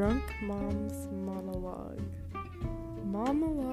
Drunk Mom's Monologue. Monologue.